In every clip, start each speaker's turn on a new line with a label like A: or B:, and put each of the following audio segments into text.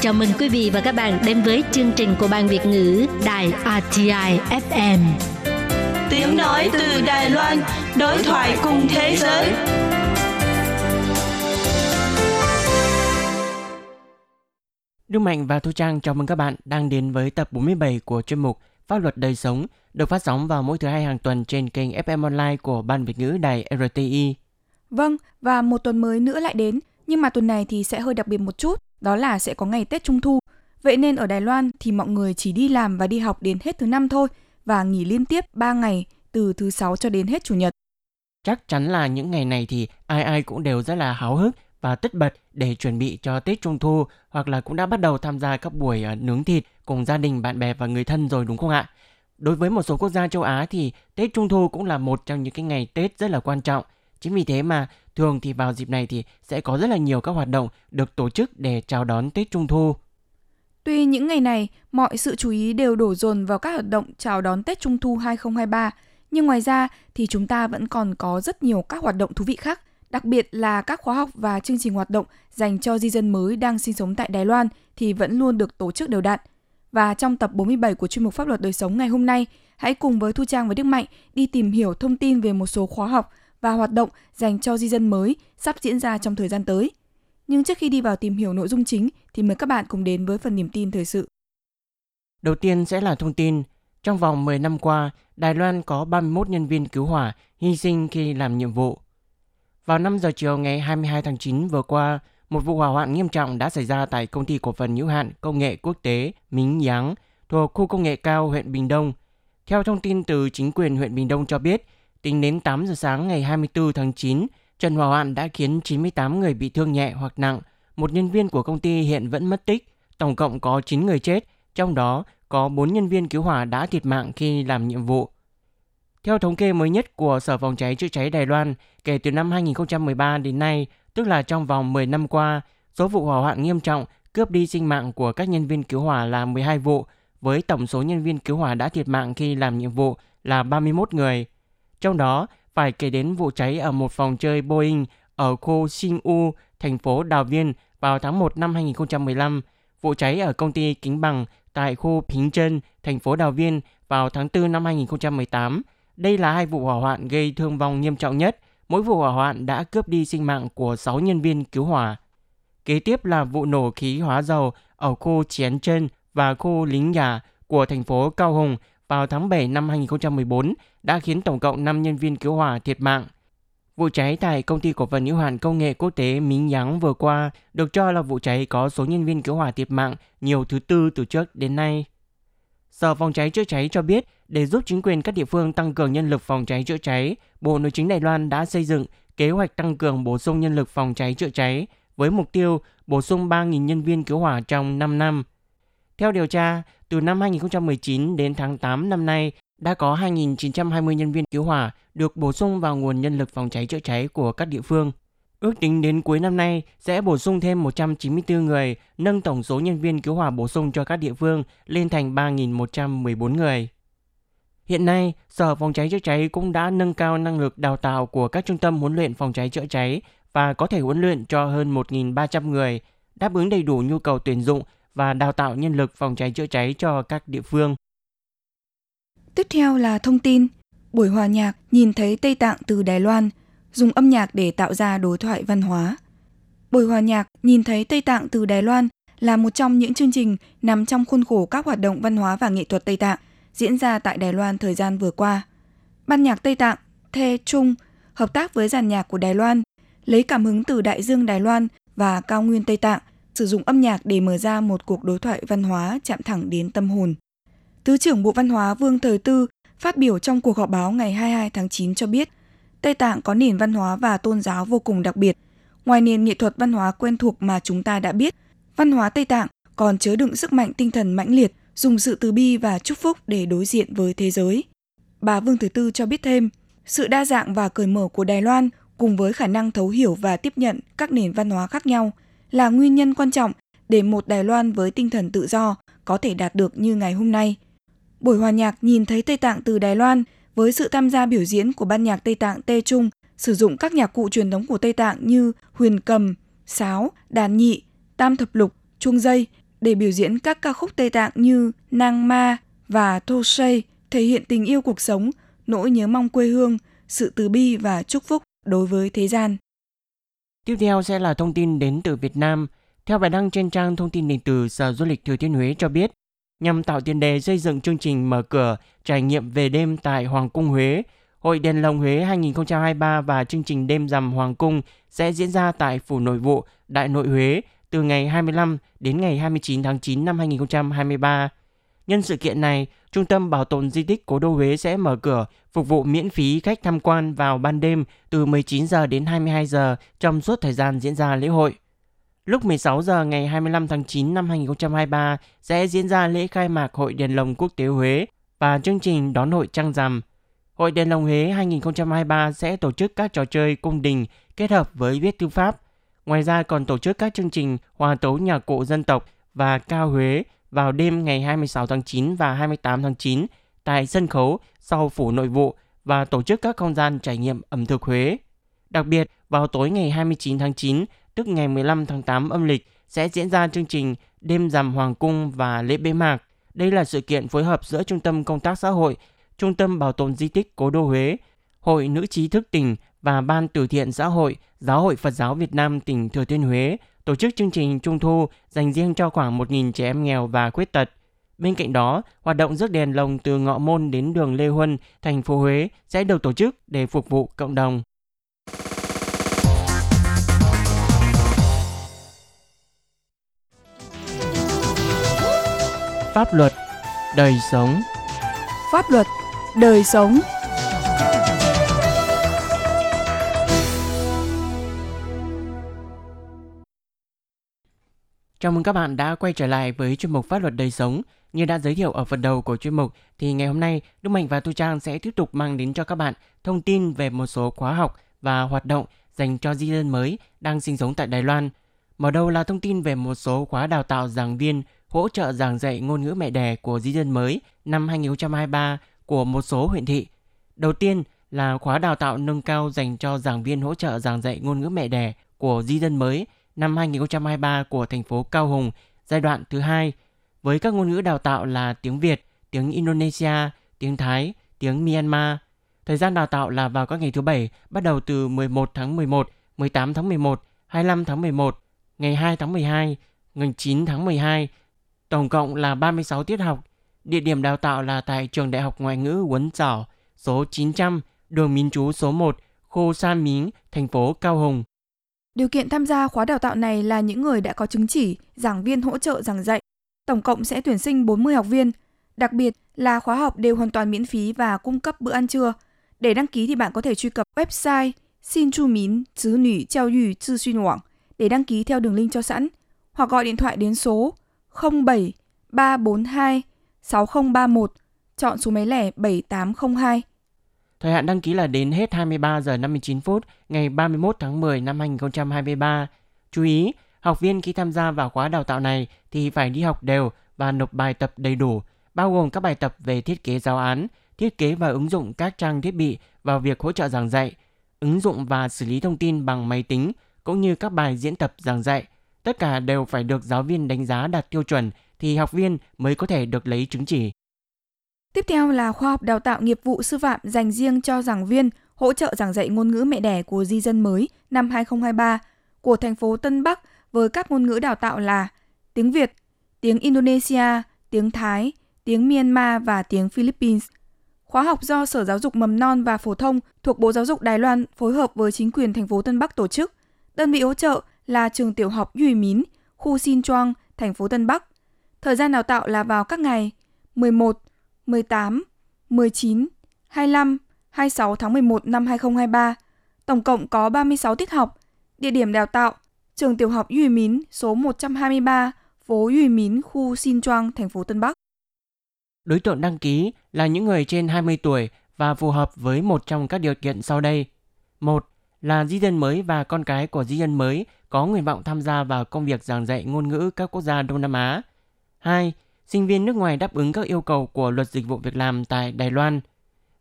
A: Chào mừng quý vị và các bạn đến với chương trình của Ban Việt ngữ Đài RTI FM.
B: Tiếng nói từ Đài Loan, đối thoại cùng thế giới.
C: Đức Mạnh và Thu Trang chào mừng các bạn đang đến với tập 47 của chuyên mục Pháp luật đời sống được phát sóng vào mỗi thứ hai hàng tuần trên kênh FM Online của Ban Việt ngữ Đài RTI.
D: Vâng, và một tuần mới nữa lại đến, nhưng mà tuần này thì sẽ hơi đặc biệt một chút, đó là sẽ có ngày Tết Trung Thu. Vậy nên ở Đài Loan thì mọi người chỉ đi làm và đi học đến hết thứ năm thôi và nghỉ liên tiếp 3 ngày từ thứ sáu cho đến hết chủ nhật.
C: Chắc chắn là những ngày này thì ai ai cũng đều rất là háo hức và tất bật để chuẩn bị cho Tết Trung Thu hoặc là cũng đã bắt đầu tham gia các buổi ờ, nướng thịt cùng gia đình, bạn bè và người thân rồi đúng không ạ? Đối với một số quốc gia châu Á thì Tết Trung Thu cũng là một trong những cái ngày Tết rất là quan trọng. Chính vì thế mà thường thì vào dịp này thì sẽ có rất là nhiều các hoạt động được tổ chức để chào đón Tết Trung Thu.
D: Tuy những ngày này, mọi sự chú ý đều đổ dồn vào các hoạt động chào đón Tết Trung Thu 2023, nhưng ngoài ra thì chúng ta vẫn còn có rất nhiều các hoạt động thú vị khác, đặc biệt là các khóa học và chương trình hoạt động dành cho di dân mới đang sinh sống tại Đài Loan thì vẫn luôn được tổ chức đều đặn. Và trong tập 47 của chuyên mục Pháp luật đời sống ngày hôm nay, hãy cùng với Thu Trang và Đức Mạnh đi tìm hiểu thông tin về một số khóa học và hoạt động dành cho di dân mới sắp diễn ra trong thời gian tới. Nhưng trước khi đi vào tìm hiểu nội dung chính thì mời các bạn cùng đến với phần niềm tin thời sự.
C: Đầu tiên sẽ là thông tin. Trong vòng 10 năm qua, Đài Loan có 31 nhân viên cứu hỏa hy sinh khi làm nhiệm vụ. Vào 5 giờ chiều ngày 22 tháng 9 vừa qua, một vụ hỏa hoạn nghiêm trọng đã xảy ra tại công ty cổ phần hữu hạn công nghệ quốc tế Mính Giáng thuộc khu công nghệ cao huyện Bình Đông. Theo thông tin từ chính quyền huyện Bình Đông cho biết, tính đến 8 giờ sáng ngày 24 tháng 9, trận hỏa hoạn đã khiến 98 người bị thương nhẹ hoặc nặng. Một nhân viên của công ty hiện vẫn mất tích. Tổng cộng có 9 người chết, trong đó có 4 nhân viên cứu hỏa đã thiệt mạng khi làm nhiệm vụ. Theo thống kê mới nhất của Sở Phòng cháy chữa cháy Đài Loan, kể từ năm 2013 đến nay, tức là trong vòng 10 năm qua, số vụ hỏa hoạn nghiêm trọng cướp đi sinh mạng của các nhân viên cứu hỏa là 12 vụ, với tổng số nhân viên cứu hỏa đã thiệt mạng khi làm nhiệm vụ là 31 người. Trong đó, phải kể đến vụ cháy ở một phòng chơi Boeing ở khu Sinh U, thành phố Đào Viên vào tháng 1 năm 2015, vụ cháy ở công ty Kính Bằng tại khu Pính Trân, thành phố Đào Viên vào tháng 4 năm 2018. Đây là hai vụ hỏa hoạn gây thương vong nghiêm trọng nhất. Mỗi vụ hỏa hoạn đã cướp đi sinh mạng của 6 nhân viên cứu hỏa. Kế tiếp là vụ nổ khí hóa dầu ở khu Chén Trân và khu Lính Nhà của thành phố Cao Hùng vào tháng 7 năm 2014 đã khiến tổng cộng 5 nhân viên cứu hỏa thiệt mạng. Vụ cháy tại công ty cổ phần hữu hạn công nghệ quốc tế Mính Giáng vừa qua được cho là vụ cháy có số nhân viên cứu hỏa thiệt mạng nhiều thứ tư từ trước đến nay. Sở Phòng cháy chữa cháy cho biết, để giúp chính quyền các địa phương tăng cường nhân lực phòng cháy chữa cháy, Bộ Nội chính Đài Loan đã xây dựng kế hoạch tăng cường bổ sung nhân lực phòng cháy chữa cháy với mục tiêu bổ sung 3.000 nhân viên cứu hỏa trong 5 năm. Theo điều tra, từ năm 2019 đến tháng 8 năm nay, đã có 2.920 nhân viên cứu hỏa được bổ sung vào nguồn nhân lực phòng cháy chữa cháy của các địa phương. Ước tính đến cuối năm nay sẽ bổ sung thêm 194 người, nâng tổng số nhân viên cứu hỏa bổ sung cho các địa phương lên thành 3.114 người. Hiện nay, Sở Phòng cháy chữa cháy cũng đã nâng cao năng lực đào tạo của các trung tâm huấn luyện phòng cháy chữa cháy và có thể huấn luyện cho hơn 1.300 người, đáp ứng đầy đủ nhu cầu tuyển dụng và đào tạo nhân lực phòng cháy chữa cháy cho các địa phương.
D: Tiếp theo là thông tin. Buổi hòa nhạc nhìn thấy Tây Tạng từ Đài Loan, dùng âm nhạc để tạo ra đối thoại văn hóa. Buổi hòa nhạc nhìn thấy Tây Tạng từ Đài Loan là một trong những chương trình nằm trong khuôn khổ các hoạt động văn hóa và nghệ thuật Tây Tạng diễn ra tại Đài Loan thời gian vừa qua. Ban nhạc Tây Tạng Thê Trung hợp tác với giàn nhạc của Đài Loan, lấy cảm hứng từ đại dương Đài Loan và cao nguyên Tây Tạng, sử dụng âm nhạc để mở ra một cuộc đối thoại văn hóa chạm thẳng đến tâm hồn. Thứ trưởng Bộ Văn hóa Vương Thời Tư phát biểu trong cuộc họp báo ngày 22 tháng 9 cho biết, Tây Tạng có nền văn hóa và tôn giáo vô cùng đặc biệt. Ngoài nền nghệ thuật văn hóa quen thuộc mà chúng ta đã biết, văn hóa Tây Tạng còn chứa đựng sức mạnh tinh thần mãnh liệt, dùng sự từ bi và chúc phúc để đối diện với thế giới. Bà Vương Thứ Tư cho biết thêm, sự đa dạng và cởi mở của Đài Loan cùng với khả năng thấu hiểu và tiếp nhận các nền văn hóa khác nhau là nguyên nhân quan trọng để một Đài Loan với tinh thần tự do có thể đạt được như ngày hôm nay. Buổi hòa nhạc nhìn thấy Tây Tạng từ Đài Loan với sự tham gia biểu diễn của ban nhạc Tây Tạng Tê Trung sử dụng các nhạc cụ truyền thống của Tây Tạng như huyền cầm, sáo, đàn nhị, tam thập lục, chuông dây để biểu diễn các ca khúc Tây Tạng như Nang Ma và Thô Shay, thể hiện tình yêu cuộc sống, nỗi nhớ mong quê hương, sự từ bi và chúc phúc đối với thế gian.
C: Tiếp theo sẽ là thông tin đến từ Việt Nam. Theo bài đăng trên trang thông tin điện tử Sở Du lịch Thừa Thiên Huế cho biết, nhằm tạo tiền đề xây dựng chương trình mở cửa trải nghiệm về đêm tại Hoàng cung Huế, Hội Đèn Lồng Huế 2023 và chương trình đêm rằm Hoàng cung sẽ diễn ra tại Phủ Nội vụ Đại Nội Huế từ ngày 25 đến ngày 29 tháng 9 năm 2023. Nhân sự kiện này, Trung tâm Bảo tồn Di tích Cố đô Huế sẽ mở cửa phục vụ miễn phí khách tham quan vào ban đêm từ 19 giờ đến 22 giờ trong suốt thời gian diễn ra lễ hội. Lúc 16 giờ ngày 25 tháng 9 năm 2023 sẽ diễn ra lễ khai mạc Hội Đèn Lồng Quốc tế Huế và chương trình đón hội trăng rằm. Hội Đèn Lồng Huế 2023 sẽ tổ chức các trò chơi cung đình kết hợp với viết thư pháp. Ngoài ra còn tổ chức các chương trình hòa tấu nhạc cụ dân tộc và cao Huế vào đêm ngày 26 tháng 9 và 28 tháng 9 tại sân khấu sau phủ nội vụ và tổ chức các không gian trải nghiệm ẩm thực Huế. Đặc biệt, vào tối ngày 29 tháng 9, tức ngày 15 tháng 8 âm lịch, sẽ diễn ra chương trình Đêm rằm Hoàng cung và lễ bế mạc. Đây là sự kiện phối hợp giữa Trung tâm Công tác Xã hội, Trung tâm Bảo tồn Di tích Cố đô Huế, Hội Nữ trí thức tỉnh và Ban từ thiện xã hội Giáo hội Phật giáo Việt Nam tỉnh Thừa Thiên Huế tổ chức chương trình Trung thu dành riêng cho khoảng 1.000 trẻ em nghèo và khuyết tật. Bên cạnh đó, hoạt động rước đèn lồng từ Ngọ Môn đến đường Lê Huân, thành phố Huế sẽ được tổ chức để phục vụ cộng đồng. Pháp luật, đời sống
D: Pháp luật, đời sống
C: Chào mừng các bạn đã quay trở lại với chuyên mục Pháp luật đời sống. Như đã giới thiệu ở phần đầu của chuyên mục, thì ngày hôm nay Đức Mạnh và Tu Trang sẽ tiếp tục mang đến cho các bạn thông tin về một số khóa học và hoạt động dành cho di dân mới đang sinh sống tại Đài Loan. Mở đầu là thông tin về một số khóa đào tạo giảng viên hỗ trợ giảng dạy ngôn ngữ mẹ đẻ của di dân mới năm 2023 của một số huyện thị. Đầu tiên là khóa đào tạo nâng cao dành cho giảng viên hỗ trợ giảng dạy ngôn ngữ mẹ đẻ của di dân mới – năm 2023 của thành phố Cao Hùng giai đoạn thứ hai với các ngôn ngữ đào tạo là tiếng Việt, tiếng Indonesia, tiếng Thái, tiếng Myanmar. Thời gian đào tạo là vào các ngày thứ bảy bắt đầu từ 11 tháng 11, 18 tháng 11, 25 tháng 11, ngày 2 tháng 12, ngày 9 tháng 12. Tổng cộng là 36 tiết học. Địa điểm đào tạo là tại Trường Đại học Ngoại ngữ Quấn Giỏ, số 900, đường Mín Chú số 1, khu San Mính, thành phố Cao Hùng.
D: Điều kiện tham gia khóa đào tạo này là những người đã có chứng chỉ, giảng viên hỗ trợ giảng dạy. Tổng cộng sẽ tuyển sinh 40 học viên. Đặc biệt là khóa học đều hoàn toàn miễn phí và cung cấp bữa ăn trưa. Để đăng ký thì bạn có thể truy cập website xin chu mín chứ nủy treo yu chư xuyên hoảng để đăng ký theo đường link cho sẵn, hoặc gọi điện thoại đến số 07 342 6031 chọn số máy lẻ 7802
C: Thời hạn đăng ký là đến hết 23 giờ 59 phút ngày 31 tháng 10 năm 2023. Chú ý, học viên khi tham gia vào khóa đào tạo này thì phải đi học đều và nộp bài tập đầy đủ, bao gồm các bài tập về thiết kế giáo án, thiết kế và ứng dụng các trang thiết bị vào việc hỗ trợ giảng dạy, ứng dụng và xử lý thông tin bằng máy tính, cũng như các bài diễn tập giảng dạy. Tất cả đều phải được giáo viên đánh giá đạt tiêu chuẩn thì học viên mới có thể được lấy chứng chỉ.
D: Tiếp theo là khoa học đào tạo nghiệp vụ sư phạm dành riêng cho giảng viên hỗ trợ giảng dạy ngôn ngữ mẹ đẻ của di dân mới năm 2023 của thành phố Tân Bắc với các ngôn ngữ đào tạo là tiếng Việt, tiếng Indonesia, tiếng Thái, tiếng Myanmar và tiếng Philippines. Khóa học do Sở Giáo dục Mầm non và Phổ thông thuộc Bộ Giáo dục Đài Loan phối hợp với chính quyền thành phố Tân Bắc tổ chức. Đơn vị hỗ trợ là trường tiểu học Duy Mín, khu Xin Choang, thành phố Tân Bắc. Thời gian đào tạo là vào các ngày 11, 18, 19, 25, 26 tháng 11 năm 2023. Tổng cộng có 36 tiết học. Địa điểm đào tạo: Trường Tiểu học Duy Mín, số 123, phố Duy Mín, khu Xin Choang, thành phố Tân Bắc.
C: Đối tượng đăng ký là những người trên 20 tuổi và phù hợp với một trong các điều kiện sau đây. một Là di dân mới và con cái của di dân mới có nguyện vọng tham gia vào công việc giảng dạy ngôn ngữ các quốc gia Đông Nam Á. 2 sinh viên nước ngoài đáp ứng các yêu cầu của luật dịch vụ việc làm tại Đài Loan.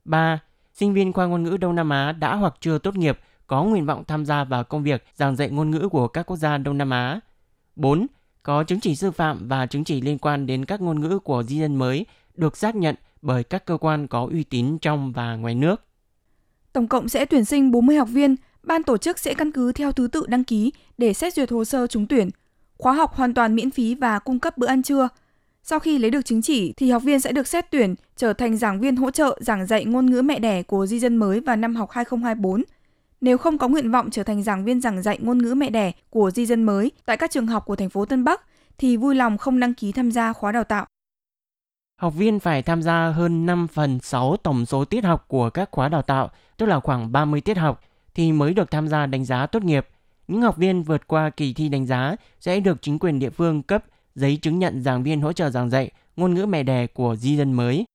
C: 3. Sinh viên khoa ngôn ngữ Đông Nam Á đã hoặc chưa tốt nghiệp có nguyện vọng tham gia vào công việc giảng dạy ngôn ngữ của các quốc gia Đông Nam Á. 4. Có chứng chỉ sư phạm và chứng chỉ liên quan đến các ngôn ngữ của di dân mới được xác nhận bởi các cơ quan có uy tín trong và ngoài nước.
D: Tổng cộng sẽ tuyển sinh 40 học viên, ban tổ chức sẽ căn cứ theo thứ tự đăng ký để xét duyệt hồ sơ trúng tuyển. Khóa học hoàn toàn miễn phí và cung cấp bữa ăn trưa. Sau khi lấy được chứng chỉ thì học viên sẽ được xét tuyển trở thành giảng viên hỗ trợ giảng dạy ngôn ngữ mẹ đẻ của di dân mới vào năm học 2024. Nếu không có nguyện vọng trở thành giảng viên giảng dạy ngôn ngữ mẹ đẻ của di dân mới tại các trường học của thành phố Tân Bắc thì vui lòng không đăng ký tham gia khóa đào tạo.
C: Học viên phải tham gia hơn 5 phần 6 tổng số tiết học của các khóa đào tạo, tức là khoảng 30 tiết học, thì mới được tham gia đánh giá tốt nghiệp. Những học viên vượt qua kỳ thi đánh giá sẽ được chính quyền địa phương cấp giấy chứng nhận giảng viên hỗ trợ giảng dạy ngôn ngữ mẹ đẻ của di dân mới.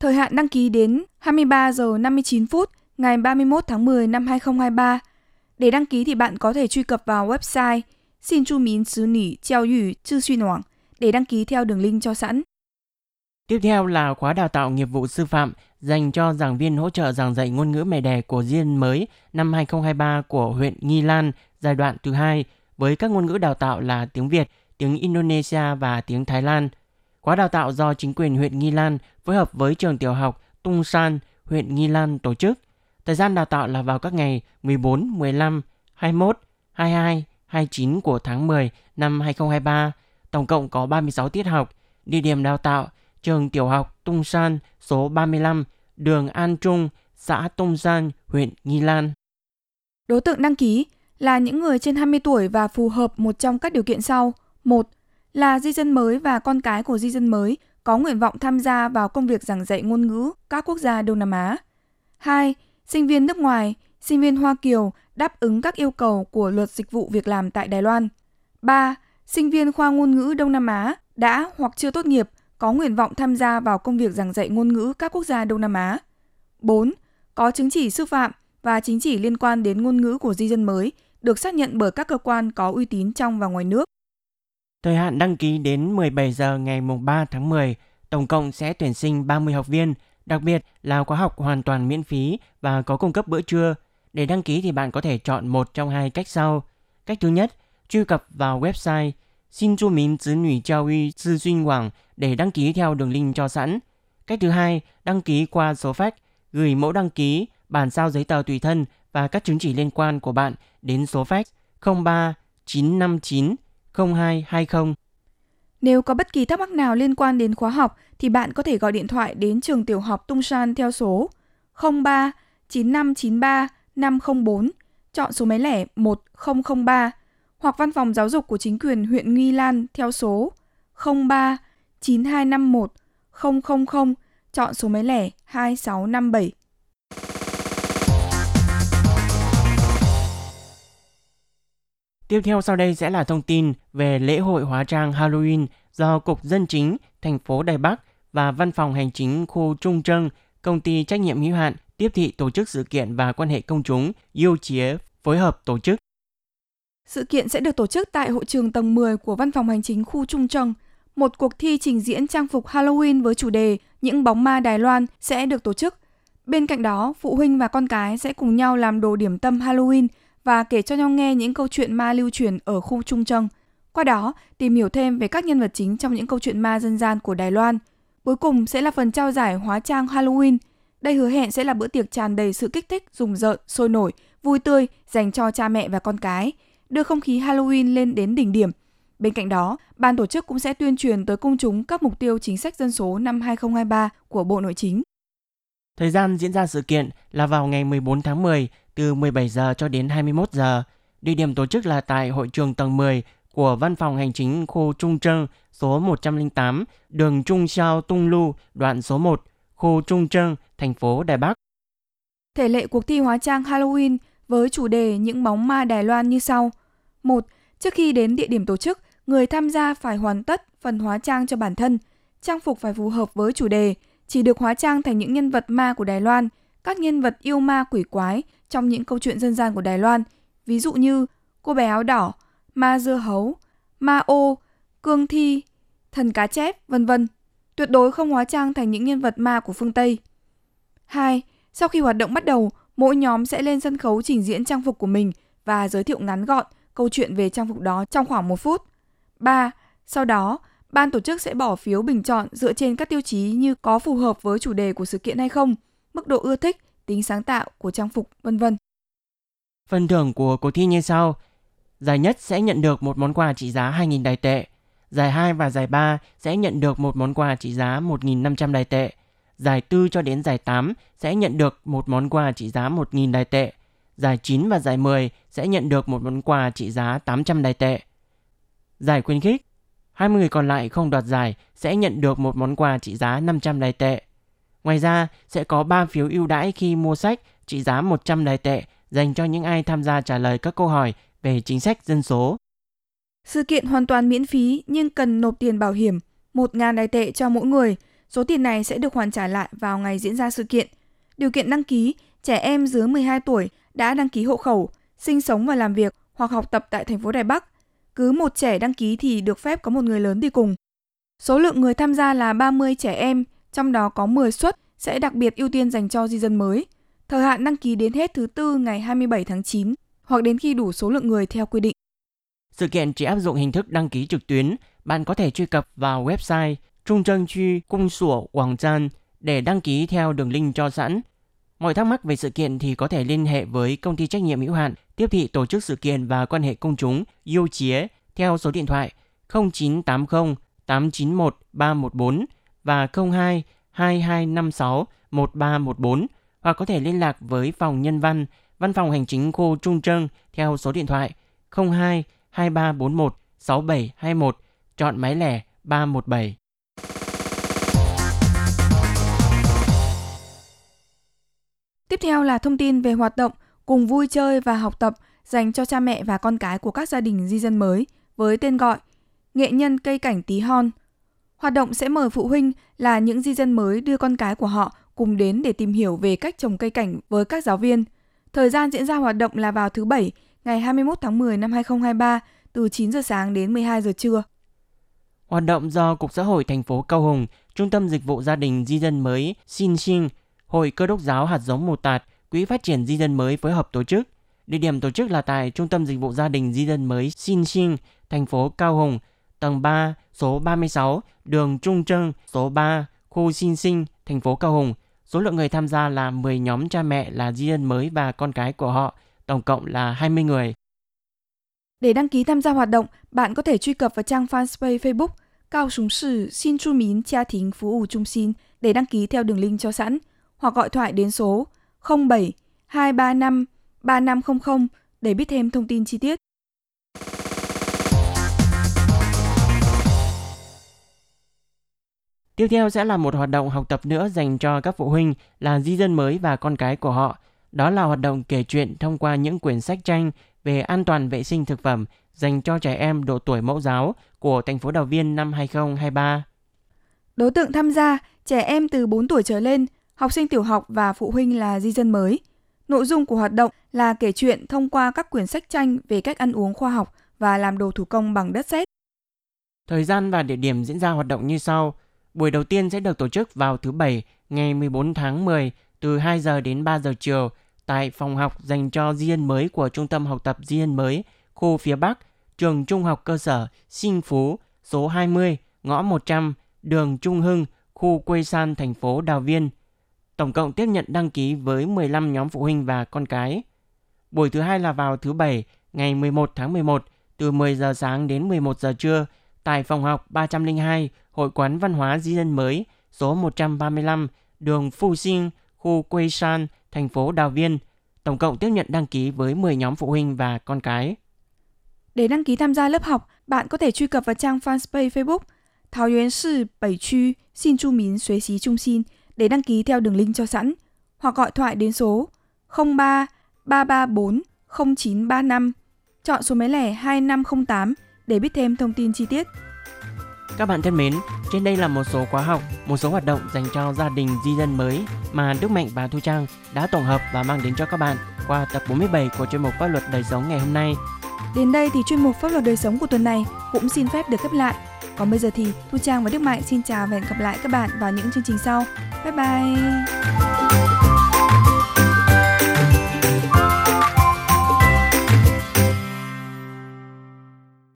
D: Thời hạn đăng ký đến 23 giờ 59 phút ngày 31 tháng 10 năm 2023. Để đăng ký thì bạn có thể truy cập vào website xin chu mín xứ nỉ treo yu chư xuyên hoảng để đăng ký theo đường link cho sẵn.
C: Tiếp theo là khóa đào tạo nghiệp vụ sư phạm dành cho giảng viên hỗ trợ giảng dạy ngôn ngữ mẹ đẻ của Diên mới năm 2023 của huyện Nghi Lan giai đoạn thứ hai với các ngôn ngữ đào tạo là tiếng Việt, tiếng Indonesia và tiếng Thái Lan. Khóa đào tạo do chính quyền huyện Nghi Lan phối hợp với trường tiểu học Tung San, huyện Nghi Lan tổ chức. Thời gian đào tạo là vào các ngày 14, 15, 21, 22, 29 của tháng 10 năm 2023. Tổng cộng có 36 tiết học. Địa điểm đào tạo trường tiểu học Tung San số 35, đường An Trung, xã Tung San, huyện Nghi Lan.
D: Đối tượng đăng ký là những người trên 20 tuổi và phù hợp một trong các điều kiện sau. 1. Là di dân mới và con cái của di dân mới có nguyện vọng tham gia vào công việc giảng dạy ngôn ngữ các quốc gia Đông Nam Á. 2. Sinh viên nước ngoài, sinh viên Hoa Kiều đáp ứng các yêu cầu của luật dịch vụ việc làm tại Đài Loan. 3. Sinh viên khoa ngôn ngữ Đông Nam Á đã hoặc chưa tốt nghiệp có nguyện vọng tham gia vào công việc giảng dạy ngôn ngữ các quốc gia Đông Nam Á. 4. Có chứng chỉ sư phạm và chứng chỉ liên quan đến ngôn ngữ của di dân mới được xác nhận bởi các cơ quan có uy tín trong và ngoài nước.
C: Thời hạn đăng ký đến 17 giờ ngày 3 tháng 10, tổng cộng sẽ tuyển sinh 30 học viên, đặc biệt là khóa học hoàn toàn miễn phí và có cung cấp bữa trưa. Để đăng ký thì bạn có thể chọn một trong hai cách sau. Cách thứ nhất, truy cập vào website xin chú Minh Tử Nữ Giáo Uy Tư Duyên Quảng để đăng ký theo đường link cho sẵn. Cách thứ hai, đăng ký qua số fax, gửi mẫu đăng ký, bản sao giấy tờ tùy thân và các chứng chỉ liên quan của bạn đến số fax 03959. 0220.
D: Nếu có bất kỳ thắc mắc nào liên quan đến khóa học thì bạn có thể gọi điện thoại đến trường tiểu học Tung San theo số 03 9593 504, chọn số máy lẻ 1003 hoặc văn phòng giáo dục của chính quyền huyện Nghi Lan theo số 03 9251 000, chọn số máy lẻ 2657.
C: Tiếp theo sau đây sẽ là thông tin về lễ hội hóa trang Halloween do Cục Dân chính thành phố Đài Bắc và Văn phòng Hành chính khu Trung Trân, công ty trách nhiệm hữu hạn tiếp thị tổ chức sự kiện và quan hệ công chúng Yêu Chía phối hợp tổ chức.
D: Sự kiện sẽ được tổ chức tại hội trường tầng 10 của Văn phòng Hành chính khu Trung Trân. Một cuộc thi trình diễn trang phục Halloween với chủ đề Những bóng ma Đài Loan sẽ được tổ chức. Bên cạnh đó, phụ huynh và con cái sẽ cùng nhau làm đồ điểm tâm Halloween và kể cho nhau nghe những câu chuyện ma lưu truyền ở khu Trung Trân. Qua đó, tìm hiểu thêm về các nhân vật chính trong những câu chuyện ma dân gian của Đài Loan. Cuối cùng sẽ là phần trao giải hóa trang Halloween. Đây hứa hẹn sẽ là bữa tiệc tràn đầy sự kích thích, rùng rợn, sôi nổi, vui tươi dành cho cha mẹ và con cái – đưa không khí Halloween lên đến đỉnh điểm. Bên cạnh đó, ban tổ chức cũng sẽ tuyên truyền tới công chúng các mục tiêu chính sách dân số năm 2023 của Bộ Nội chính.
C: Thời gian diễn ra sự kiện là vào ngày 14 tháng 10 từ 17 giờ cho đến 21 giờ. Địa điểm tổ chức là tại hội trường tầng 10 của Văn phòng Hành chính khu Trung Trân số 108, đường Trung Sao Tung Lu, đoạn số 1, khu Trung Trân, thành phố Đài Bắc.
D: Thể lệ cuộc thi hóa trang Halloween với chủ đề những bóng ma Đài Loan như sau. một Trước khi đến địa điểm tổ chức, người tham gia phải hoàn tất phần hóa trang cho bản thân. Trang phục phải phù hợp với chủ đề, chỉ được hóa trang thành những nhân vật ma của Đài Loan, các nhân vật yêu ma quỷ quái trong những câu chuyện dân gian của Đài Loan, ví dụ như cô bé áo đỏ, ma dưa hấu, ma ô, cương thi, thần cá chép, vân vân. Tuyệt đối không hóa trang thành những nhân vật ma của phương Tây. 2. Sau khi hoạt động bắt đầu, Mỗi nhóm sẽ lên sân khấu trình diễn trang phục của mình và giới thiệu ngắn gọn câu chuyện về trang phục đó trong khoảng một phút. 3. Sau đó, ban tổ chức sẽ bỏ phiếu bình chọn dựa trên các tiêu chí như có phù hợp với chủ đề của sự kiện hay không, mức độ ưa thích, tính sáng tạo của trang phục, vân vân.
C: Phần thưởng của cuộc thi như sau. Giải nhất sẽ nhận được một món quà trị giá 2.000 đài tệ. Giải 2 và giải 3 sẽ nhận được một món quà trị giá 1.500 đài tệ. Giải 4 cho đến giải 8 sẽ nhận được một món quà trị giá 1.000 đài tệ. Giải 9 và giải 10 sẽ nhận được một món quà trị giá 800 đài tệ. Giải khuyến khích 20 người còn lại không đoạt giải sẽ nhận được một món quà trị giá 500 đài tệ. Ngoài ra, sẽ có 3 phiếu ưu đãi khi mua sách trị giá 100 đài tệ dành cho những ai tham gia trả lời các câu hỏi về chính sách dân số.
D: Sự kiện hoàn toàn miễn phí nhưng cần nộp tiền bảo hiểm 1.000 đài tệ cho mỗi người. Số tiền này sẽ được hoàn trả lại vào ngày diễn ra sự kiện. Điều kiện đăng ký, trẻ em dưới 12 tuổi đã đăng ký hộ khẩu, sinh sống và làm việc hoặc học tập tại thành phố Đài Bắc. Cứ một trẻ đăng ký thì được phép có một người lớn đi cùng. Số lượng người tham gia là 30 trẻ em, trong đó có 10 suất sẽ đặc biệt ưu tiên dành cho di dân mới. Thời hạn đăng ký đến hết thứ tư ngày 27 tháng 9 hoặc đến khi đủ số lượng người theo quy định.
C: Sự kiện chỉ áp dụng hình thức đăng ký trực tuyến. Bạn có thể truy cập vào website Trung Trân Chu Cung Sủa Quảng Trân để đăng ký theo đường link cho sẵn. Mọi thắc mắc về sự kiện thì có thể liên hệ với công ty trách nhiệm hữu hạn tiếp thị tổ chức sự kiện và quan hệ công chúng Yêu Chía theo số điện thoại 0980 891 314 và 02 2256 1314 hoặc có thể liên lạc với phòng nhân văn, văn phòng hành chính khu Trung Trân theo số điện thoại 02 2341 6721, chọn máy lẻ 317.
D: Tiếp theo là thông tin về hoạt động cùng vui chơi và học tập dành cho cha mẹ và con cái của các gia đình di dân mới với tên gọi Nghệ nhân cây cảnh tí hon. Hoạt động sẽ mời phụ huynh là những di dân mới đưa con cái của họ cùng đến để tìm hiểu về cách trồng cây cảnh với các giáo viên. Thời gian diễn ra hoạt động là vào thứ Bảy, ngày 21 tháng 10 năm 2023 từ 9 giờ sáng đến 12 giờ trưa.
C: Hoạt động do Cục Xã hội thành phố Cao Hùng, Trung tâm Dịch vụ Gia đình Di dân mới Xin Xin, Hội Cơ đốc giáo hạt giống Mù Tạt, Quỹ phát triển Di dân mới phối hợp tổ chức. Địa điểm tổ chức là tại Trung tâm Dịch vụ Gia đình Di dân mới Xin Xin, thành phố Cao Hùng, tầng 3, số 36, đường Trung Trân, số 3, khu Xin Sinh, thành phố Cao Hùng. Số lượng người tham gia là 10 nhóm cha mẹ là di dân mới và con cái của họ, tổng cộng là 20 người.
D: Để đăng ký tham gia hoạt động, bạn có thể truy cập vào trang fanpage Facebook Cao Súng Sử Xin Chu Mín cha Thính Phú ủ Trung Xin để đăng ký theo đường link cho sẵn hoặc gọi thoại đến số 07 235 3500 để biết thêm thông tin chi tiết.
C: Tiếp theo sẽ là một hoạt động học tập nữa dành cho các phụ huynh là di dân mới và con cái của họ. Đó là hoạt động kể chuyện thông qua những quyển sách tranh về an toàn vệ sinh thực phẩm dành cho trẻ em độ tuổi mẫu giáo của thành phố Đào Viên năm 2023.
D: Đối tượng tham gia trẻ em từ 4 tuổi trở lên, học sinh tiểu học và phụ huynh là di dân mới. Nội dung của hoạt động là kể chuyện thông qua các quyển sách tranh về cách ăn uống khoa học và làm đồ thủ công bằng đất sét.
C: Thời gian và địa điểm diễn ra hoạt động như sau. Buổi đầu tiên sẽ được tổ chức vào thứ Bảy ngày 14 tháng 10 từ 2 giờ đến 3 giờ chiều tại phòng học dành cho di mới của Trung tâm học tập di mới khu phía Bắc, trường Trung học cơ sở Sinh Phú, số 20, ngõ 100, đường Trung Hưng, khu Quê San, thành phố Đào Viên. Tổng cộng tiếp nhận đăng ký với 15 nhóm phụ huynh và con cái. Buổi thứ hai là vào thứ Bảy, ngày 11 tháng 11, từ 10 giờ sáng đến 11 giờ trưa, tại phòng học 302, Hội quán văn hóa di dân mới, số 135, đường Phu Sinh, khu Quê San, thành phố Đào Viên. Tổng cộng tiếp nhận đăng ký với 10 nhóm phụ huynh và con cái.
D: Để đăng ký tham gia lớp học, bạn có thể truy cập vào trang fanpage Facebook Thảo Yuan Sư Bảy Chu Xin Chu Mín Xuế Xí Trung Xin để đăng ký theo đường link cho sẵn hoặc gọi thoại đến số 03 334 0935 chọn số máy lẻ 2508 để biết thêm thông tin chi tiết.
C: Các bạn thân mến, trên đây là một số khóa học, một số hoạt động dành cho gia đình di dân mới mà Đức Mạnh và Thu Trang đã tổng hợp và mang đến cho các bạn qua tập 47 của chuyên mục Pháp luật đời sống ngày hôm nay.
D: Đến đây thì chuyên mục Pháp luật đời sống của tuần này cũng xin phép được khép lại. Còn bây giờ thì Thu Trang và Đức Mạnh xin chào và hẹn gặp lại các bạn vào những chương trình sau. Bye bye!